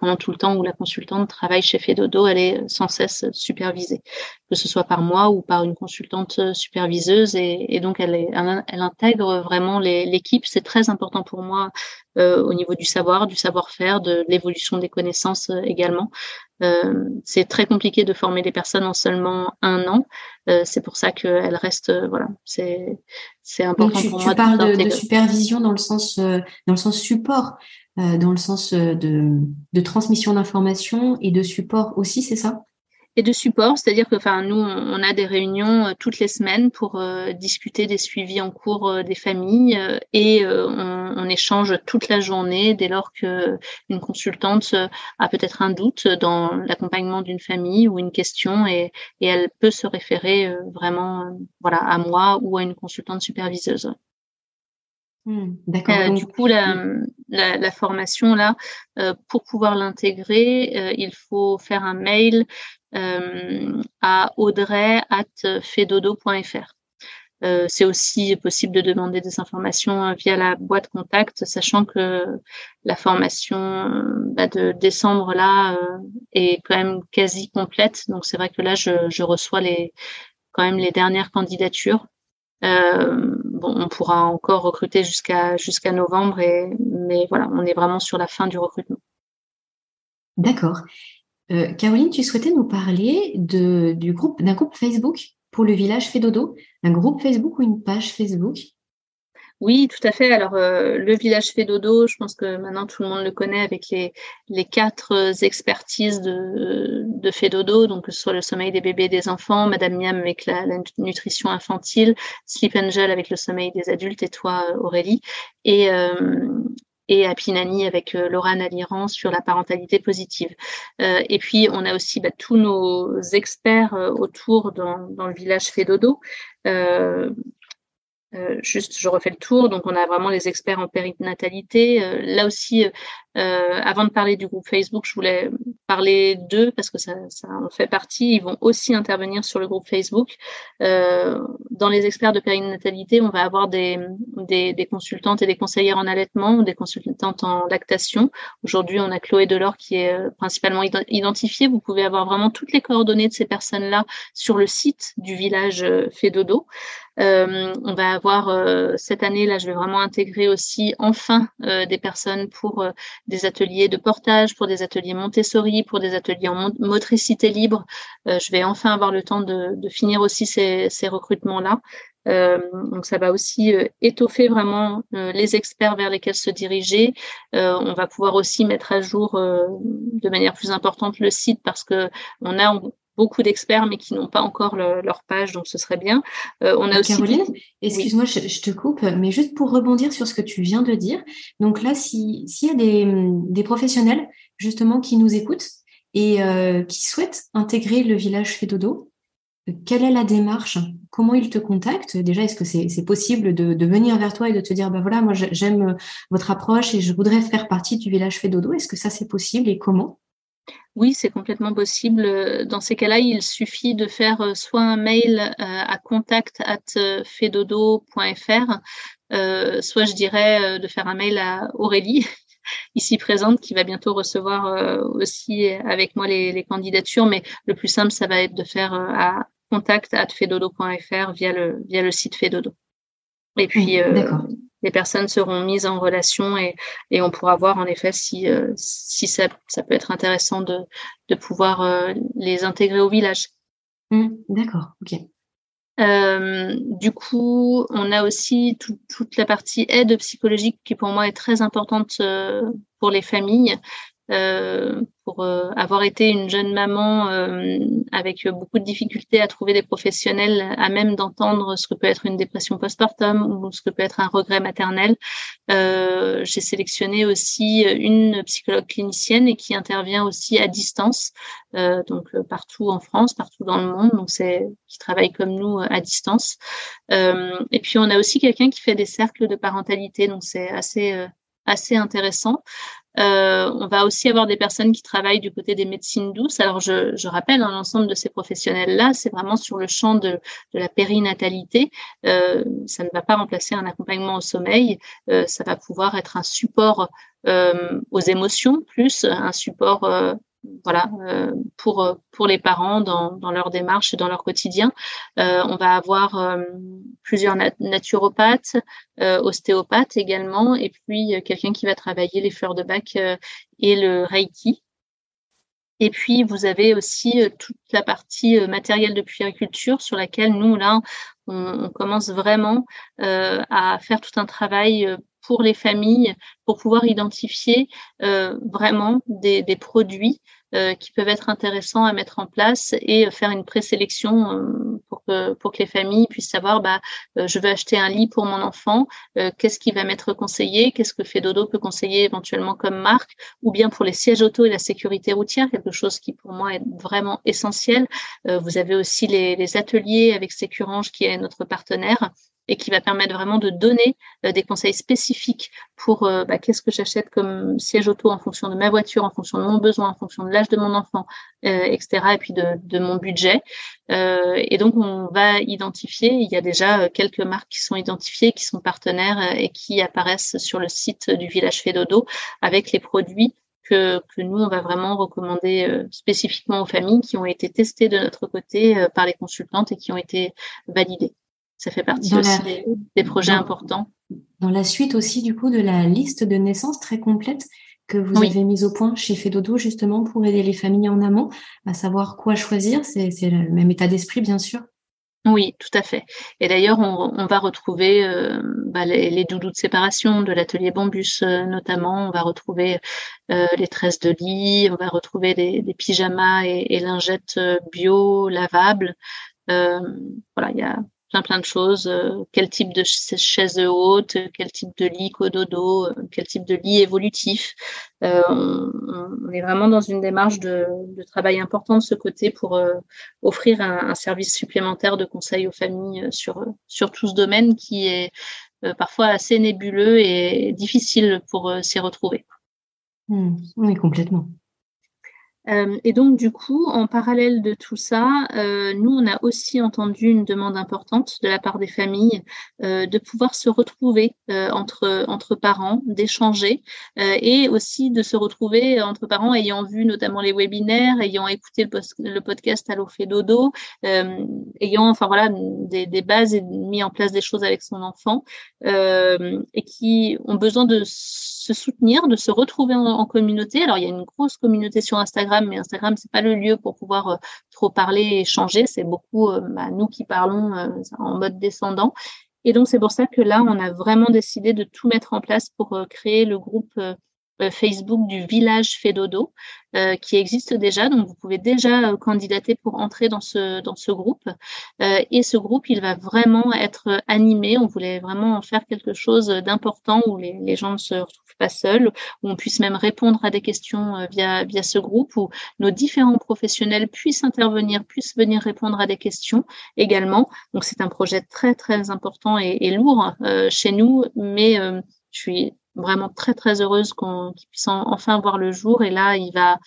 pendant tout le temps où la consultante travaille chez Fedodo, elle est sans cesse supervisée, que ce soit par moi ou par une consultante superviseuse. Et, et donc elle, est, elle, intègre vraiment l'équipe. C'est très important pour moi au niveau du savoir, du savoir-faire, de l'évolution des connaissances également. Euh, c'est très compliqué de former des personnes en seulement un an. Euh, c'est pour ça qu'elles restent, euh, voilà, c'est c'est important tu, pour tu parles de, de, supervision dans le sens dans le sens support, dans le sens de, de transmission d'informations et de support aussi, c'est ça? Et de support, c'est-à-dire que enfin nous on a des réunions euh, toutes les semaines pour euh, discuter des suivis en cours euh, des familles et on, on, échange toute la journée dès lors que une consultante a peut-être un doute dans l'accompagnement d'une famille ou une question et, et elle peut se référer vraiment voilà à moi ou à une consultante superviseuse. Hmm, d'accord. Euh, du coup, la, la, la, formation là, euh, pour pouvoir l'intégrer, euh, il faut faire un mail à audrey@fedodo.fr. c'est aussi possible de demander des informations via la boîte contact, sachant que la formation bah, de décembre là est quand même quasi complète. Donc c'est vrai que là, je, reçois les quand même les dernières candidatures. Euh, bon, on pourra encore recruter jusqu'à jusqu'à novembre, mais voilà, on est vraiment sur la fin du recrutement. D'accord. Euh, Caroline, tu souhaitais nous parler de, du groupe d'un groupe Facebook pour le village Fédodo, un groupe Facebook ou une page Facebook? Oui, tout à fait. Alors, euh, le village fait dodo, je pense que maintenant tout le monde le connaît avec les, les quatre euh, expertises de, de donc que soit le sommeil des bébés et des enfants, Madame Miam avec la, nutrition infantile, Sleep Angel avec le sommeil des adultes et toi, Aurélie, et Apinani avec euh, Laura Naliran sur la parentalité positive. Euh, et puis, on a aussi bah, tous nos experts autour dans, le village fait dodo. Euh, juste, je refais le tour. Donc, on a vraiment les experts en périnatalité. Euh, là aussi, euh, avant de parler du groupe Facebook, je voulais parler d'eux parce que ça, ça, en fait partie. Ils vont aussi intervenir sur le groupe Facebook. dans les experts de périnatalité, on va avoir des, des, des, consultantes et des conseillères en allaitement, des consultantes en lactation. Aujourd'hui, on a Chloé Delors qui est principalement identifiée. Vous pouvez avoir vraiment toutes les coordonnées de ces personnes-là sur le site du village Fédodo. Euh, on va avoir euh, cette année, là, je vais vraiment intégrer aussi enfin euh, des personnes pour des ateliers de portage, pour des ateliers Montessori, pour des ateliers en motricité libre. je vais enfin avoir le temps de, finir aussi ces, recrutements-là. donc ça va aussi étoffer vraiment les experts vers lesquels se diriger. on va pouvoir aussi mettre à jour de manière plus importante le site parce que on a beaucoup d'experts, mais qui n'ont pas encore leur page, donc ce serait bien. Euh, on a aussi Caroline, excuse-moi, je, te coupe, mais juste pour rebondir sur ce que tu viens de dire. Donc là, s'il y a des, professionnels justement qui nous écoutent et euh, qui souhaitent intégrer le village Fédodo, quelle est la démarche? Comment ils te contactent? Déjà, est-ce que c'est possible de, venir vers toi et de te dire, ben voilà, moi j'aime votre approche et je voudrais faire partie du village Fédodo Est-ce que ça c'est possible et comment? Oui, c'est complètement possible. Dans ces cas-là, il suffit de faire euh, soit un mail euh, à contact@fedodo.fr, euh, soit je dirais de faire un mail à Aurélie ici présente qui va bientôt recevoir aussi avec moi les, candidatures. Mais le plus simple, ça va être de faire à contact@fedodo.fr via le via le site Fedodo. Et puis, les personnes seront mises en relation et, et on pourra voir en effet si, euh, si ça, ça, peut être intéressant de, de pouvoir euh, les intégrer au village. Mmh, d'accord, ok. Euh, du coup, on a aussi toute la partie aide psychologique qui pour moi est très importante euh, pour les familles. Euh, pour euh, avoir été une jeune maman euh, avec beaucoup de difficultés à trouver des professionnels à même d'entendre ce que peut être une dépression postpartum ou ce que peut être un regret maternel. J'ai sélectionné aussi une psychologue clinicienne et qui intervient aussi à distance, donc partout en France, partout dans le monde. Donc c'est qui travaille comme nous à distance. et puis on a aussi quelqu'un qui fait des cercles de parentalité, donc c'est assez assez intéressant. Euh, on va aussi avoir des personnes qui travaillent du côté des médecines douces. Alors, je, rappelle, hein, l'ensemble de ces professionnels-là, c'est vraiment sur le champ de, la périnatalité. Euh, ça ne va pas remplacer un accompagnement au sommeil. Euh, ça va pouvoir être un support euh, aux émotions, plus un support voilà, euh, pour, euh, pour les parents dans, dans leur démarche et dans leur quotidien. Euh, on va avoir euh, plusieurs naturopathes, euh, ostéopathes également, et puis quelqu'un qui va travailler les fleurs de bac et le reiki. Et puis, vous avez aussi toute la partie matérielle de puériculture sur laquelle nous, là, on, on commence vraiment à faire tout un travail pour les familles pour pouvoir identifier euh, vraiment des, produits euh, qui peuvent être intéressants à mettre en place et faire une présélection euh, pour que pour que les familles puissent savoir bah euh, je veux acheter un lit pour mon enfant qu'est-ce qui va m'être conseillé qu'est-ce que Fedodo peut conseiller éventuellement comme marque ou bien pour les sièges auto et la sécurité routière quelque chose qui pour moi est vraiment essentiel. Vous avez aussi les, les ateliers avec Sécurange qui est notre partenaire et qui va permettre vraiment de donner euh, des conseils spécifiques pour euh, bah, qu'est-ce que j'achète comme siège auto en fonction de ma voiture, en fonction de mon besoin, en fonction de l'âge de mon enfant, euh, etc. Et puis de, mon budget. et donc on va identifier. Il y a déjà quelques marques qui sont identifiées, qui sont partenaires et qui apparaissent sur le site du village Fédodo avec les produits que, que, nous, on va vraiment recommander spécifiquement aux familles qui ont été testées de notre côté par les consultantes et qui ont été validées. Ça fait partie aussi des, projets importants. Dans la suite aussi, du coup, de la liste de naissance très complète que vous avez mise au point chez Fedodo, justement, pour aider les familles en amont à savoir quoi choisir. C'est le même état d'esprit, bien sûr. Oui, tout à fait. Et d'ailleurs, on, va retrouver euh, bah, les, doudous de séparation de l'atelier Bambus euh, notamment. On va retrouver euh, les tresses de lit, on va retrouver des, pyjamas et, et, lingettes bio lavables. voilà, il y a plein plein de choses. Euh, quel type de chaise haute, quel type de lit cododo, euh, quel type de lit évolutif. Euh, on, est vraiment dans une démarche de, travail important de ce côté pour offrir un, service supplémentaire de conseil aux familles sur, sur tout ce domaine qui est parfois assez nébuleux et difficile pour s'y retrouver. Mmh, oui, complètement. Euh, et donc, du coup, en parallèle de tout ça, euh, nous, on a aussi entendu une demande importante de la part des familles euh, de pouvoir se retrouver entre, parents, d'échanger et aussi de se retrouver entre parents ayant vu notamment les webinaires, ayant écouté le, podcast Allo fait dodo, ayant enfin voilà des, bases et mis en place des choses avec son enfant et qui ont besoin de se soutenir, de se retrouver en communauté. Alors, il y a une grosse communauté sur Instagram mais Instagram, c'est pas le lieu pour pouvoir euh, trop parler et échanger. C'est beaucoup euh, bah, nous qui parlons euh, en mode descendant. Et donc, c'est pour ça que là, on a vraiment décidé de tout mettre en place pour créer le groupe Facebook du village Fédodo, euh, qui existe déjà. Donc, vous pouvez déjà candidater pour entrer dans ce, dans ce groupe. et ce groupe, il va vraiment être animé. On voulait vraiment en faire quelque chose d'important où les, gens ne se retrouvent pas seul, où on puisse même répondre à des questions euh, via, via ce groupe, où nos différents professionnels puissent intervenir, puissent venir répondre à des questions également. Donc c'est un projet très très important et, lourd euh, chez nous, mais euh, je suis vraiment très très heureuse qu'on qu'il puisse enfin voir le jour et là il va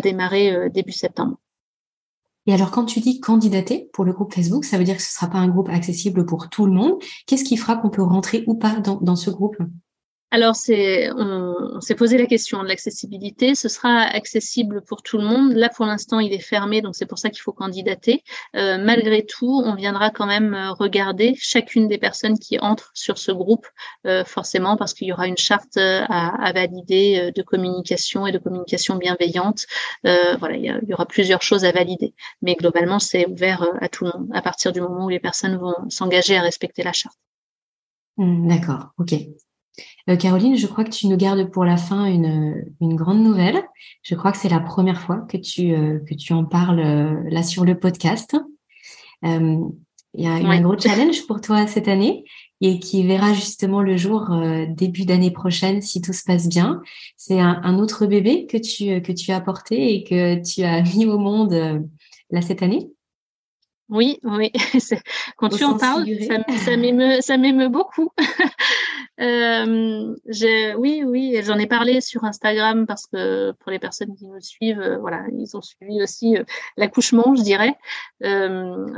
démarrer début septembre. Et alors, quand tu dis candidater pour le groupe Facebook, ça veut dire que ce ne sera pas un groupe accessible pour tout le monde. Qu'est-ce qui fera qu'on peut rentrer ou pas dans ce groupe? Alors, on, s'est posé la question de l'accessibilité. Ce sera accessible pour tout le monde. Là, pour l'instant, il est fermé, donc c'est pour ça qu'il faut candidater. Euh, malgré tout, on viendra quand même euh, regarder chacune des personnes qui entrent sur ce groupe, euh, forcément, parce qu'il y aura une charte à, valider de communication et de communication bienveillante. voilà, il y, aura plusieurs choses à valider. Mais globalement, c'est ouvert à tout le monde à partir du moment où les personnes vont s'engager à respecter la charte. Mmh, d'accord, ok. Euh, Caroline, je crois que tu nous gardes pour la fin une, une grande nouvelle. Je crois que c'est la première fois que tu, euh, que tu en parles euh, là sur le podcast. Il y a un gros challenge pour toi cette année et qui verra justement le jour début d'année prochaine si tout se passe bien. C'est un, un, autre bébé que tu, que tu as porté et que tu as mis au monde là cette année. Oui, oui. Quand tu en parles, ça, m'émeut, ça m'émeut beaucoup. Euh, oui, oui, j'en ai parlé sur Instagram parce que pour les personnes qui me suivent, euh, voilà, ils ont suivi aussi euh, l'accouchement, je dirais.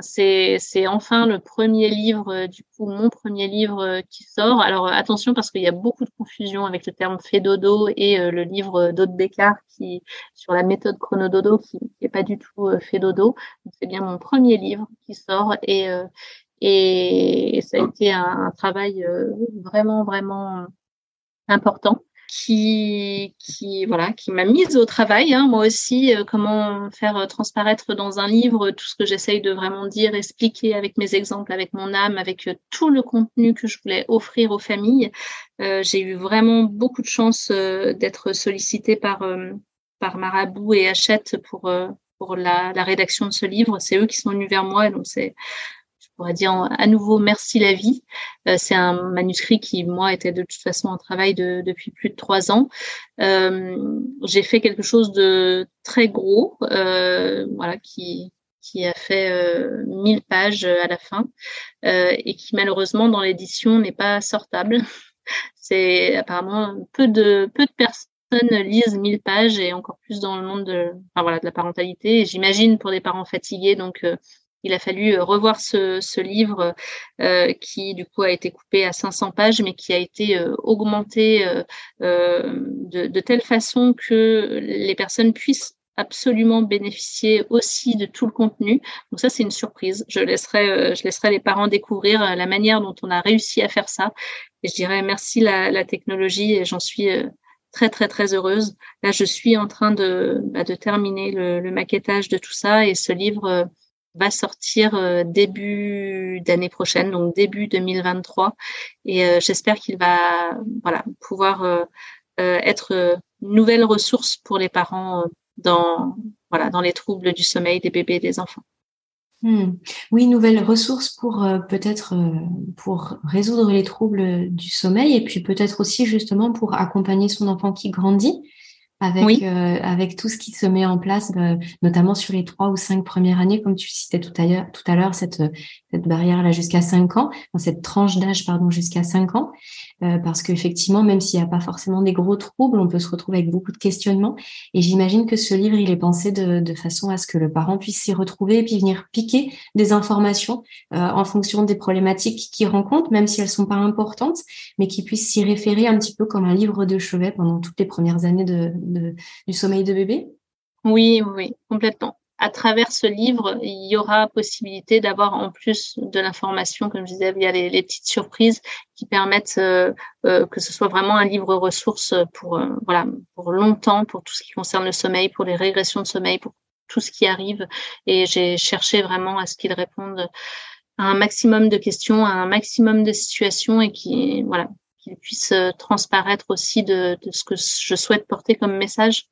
C'est, enfin le premier livre, du coup, mon premier livre qui sort. Alors attention parce qu'il y a beaucoup de confusion avec le terme fait dodo et le livre d'Aude Bécard qui sur la méthode chronododo qui n'est pas du tout fait dodo. C'est bien mon premier livre qui sort et et ça a été un, travail euh, vraiment, vraiment important qui, qui voilà, qui m'a mise au travail. Hein, moi aussi, euh, comment faire transparaître dans un livre tout ce que j'essaye de vraiment dire, expliquer avec mes exemples, avec mon âme, avec euh, tout le contenu que je voulais offrir aux familles. J'ai eu vraiment beaucoup de chance d'être sollicitée par par Marabout et Hachette pour pour la, rédaction de ce livre. C'est eux qui sont venus vers moi, donc c'est pourrait dire à nouveau merci la vie. Euh, c'est un manuscrit qui, moi, était de toute façon en travail de, depuis plus de trois ans. Euh, j'ai fait quelque chose de très gros, euh, voilà, qui a fait euh, 1000 pages à la fin et qui malheureusement dans l'édition n'est pas sortable. C'est apparemment peu de peu de personnes lisent 1000 pages et encore plus dans le monde de, voilà, de la parentalité. J'imagine pour des parents fatigués, donc il a fallu euh, revoir ce, livre euh, qui du coup a été coupé à 500 pages, mais qui a été euh, augmenté de, de, telle façon que les personnes puissent absolument bénéficier aussi de tout le contenu. Donc ça, c'est une surprise. Je laisserai, je laisserai les parents découvrir la manière dont on a réussi à faire ça. Et je dirais merci la, la technologie et j'en suis très très très heureuse. Là, je suis en train de, bah, de terminer le, le, maquettage de tout ça et ce livre va sortir début d'année prochaine, donc début 2023. Et j'espère qu'il va voilà, pouvoir être une nouvelle ressource pour les parents dans, voilà, dans les troubles du sommeil des bébés et des enfants. Hmm. Oui, nouvelle ressource pour peut-être pour résoudre les troubles du sommeil et puis peut-être aussi justement pour accompagner son enfant qui grandit avec euh, avec tout ce qui se met en place, euh, notamment sur les trois ou cinq premières années, comme tu citais tout à l'heure, tout à l'heure cette cette barrière là jusqu'à cinq ans, cette tranche d'âge pardon jusqu'à cinq ans, euh, parce qu'effectivement même s'il n'y a pas forcément des gros troubles, on peut se retrouver avec beaucoup de questionnements. Et j'imagine que ce livre il est pensé de, de façon à ce que le parent puisse s'y retrouver et puis venir piquer des informations en fonction des problématiques qu'il rencontre, même si elles sont pas importantes, mais qui puisse s'y référer un petit peu comme un livre de chevet pendant toutes les premières années de du sommeil de bébé Oui, oui, complètement. À travers ce livre, il y aura possibilité d'avoir en plus de l'information, comme je disais, via les, les petites surprises qui permettent euh, euh, que ce soit vraiment un livre ressource pour euh, voilà pour longtemps, pour tout ce qui concerne le sommeil, pour les régressions de sommeil, pour tout ce qui arrive. Et j'ai cherché vraiment à ce qu'il réponde à un maximum de questions, à un maximum de situations et qui voilà qu'il puisse transparaître aussi de, ce que je souhaite porter comme message.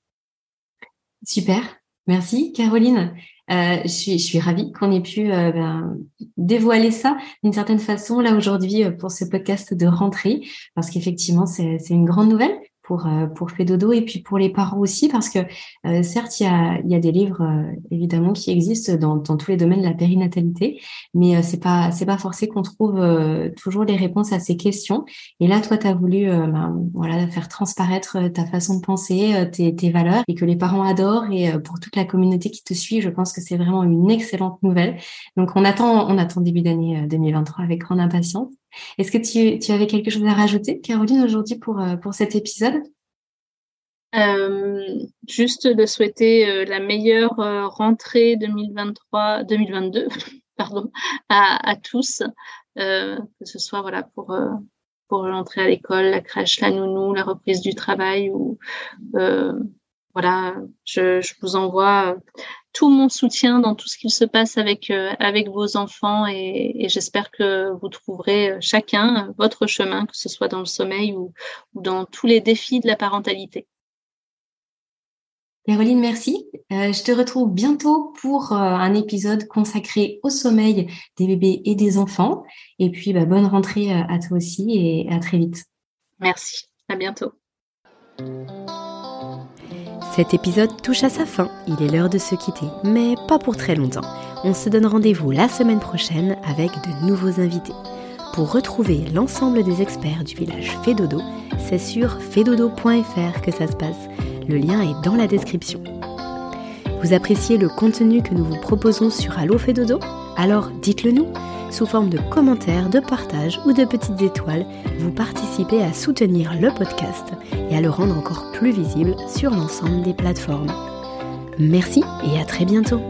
Super, merci Caroline. Euh, je, suis, ravie qu'on ait pu euh, ben, dévoiler ça d'une certaine façon là aujourd'hui pour ce podcast de rentrée, parce qu'effectivement c'est une grande nouvelle pour euh, pour Fédodo et puis pour les parents aussi parce que euh, certes il y a il y a des livres euh, évidemment qui existent dans, dans tous les domaines de la périnatalité mais c'est pas c'est pas forcé qu'on trouve toujours les réponses à ces questions. Et là toi tu as voulu ben, voilà faire transparaître ta façon de penser tes, tes valeurs et que les parents adorent et pour toute la communauté qui te suit je pense que c'est vraiment une excellente nouvelle. Donc on attend on attend début d'année 2023 avec grande impatience est-ce que tu, avais quelque chose à rajouter, Caroline, aujourd'hui pour, euh, cet épisode? Euh, juste de souhaiter euh, la meilleure rentrée 2023, 2022, pardon, à, tous, que ce soit voilà pour pour l'entrée à l'école, la crèche, la nounou, la reprise du travail ou voilà, je, je, vous envoie tout mon soutien dans tout ce qu'il se passe avec euh, avec vos enfants et, j'espère que vous trouverez euh, chacun votre chemin, que ce soit dans le sommeil ou, dans tous les défis de la parentalité. Caroline, merci. Euh, je te retrouve bientôt pour un épisode consacré au sommeil des bébés et des enfants. Et puis, bah, bonne rentrée à toi aussi et à très vite. Merci. À bientôt. Cet épisode touche à sa fin, il est l'heure de se quitter, mais pas pour très longtemps. On se donne rendez-vous la semaine prochaine avec de nouveaux invités. Pour retrouver l'ensemble des experts du village Fédodo, c'est sur fedodo.fr que ça se passe. Le lien est dans la description. Vous appréciez le contenu que nous vous proposons sur Allo Fédodo? Alors dites-le nous sous forme de commentaires, de partages ou de petites étoiles, vous participez à soutenir le podcast et à le rendre encore plus visible sur l'ensemble des plateformes. Merci et à très bientôt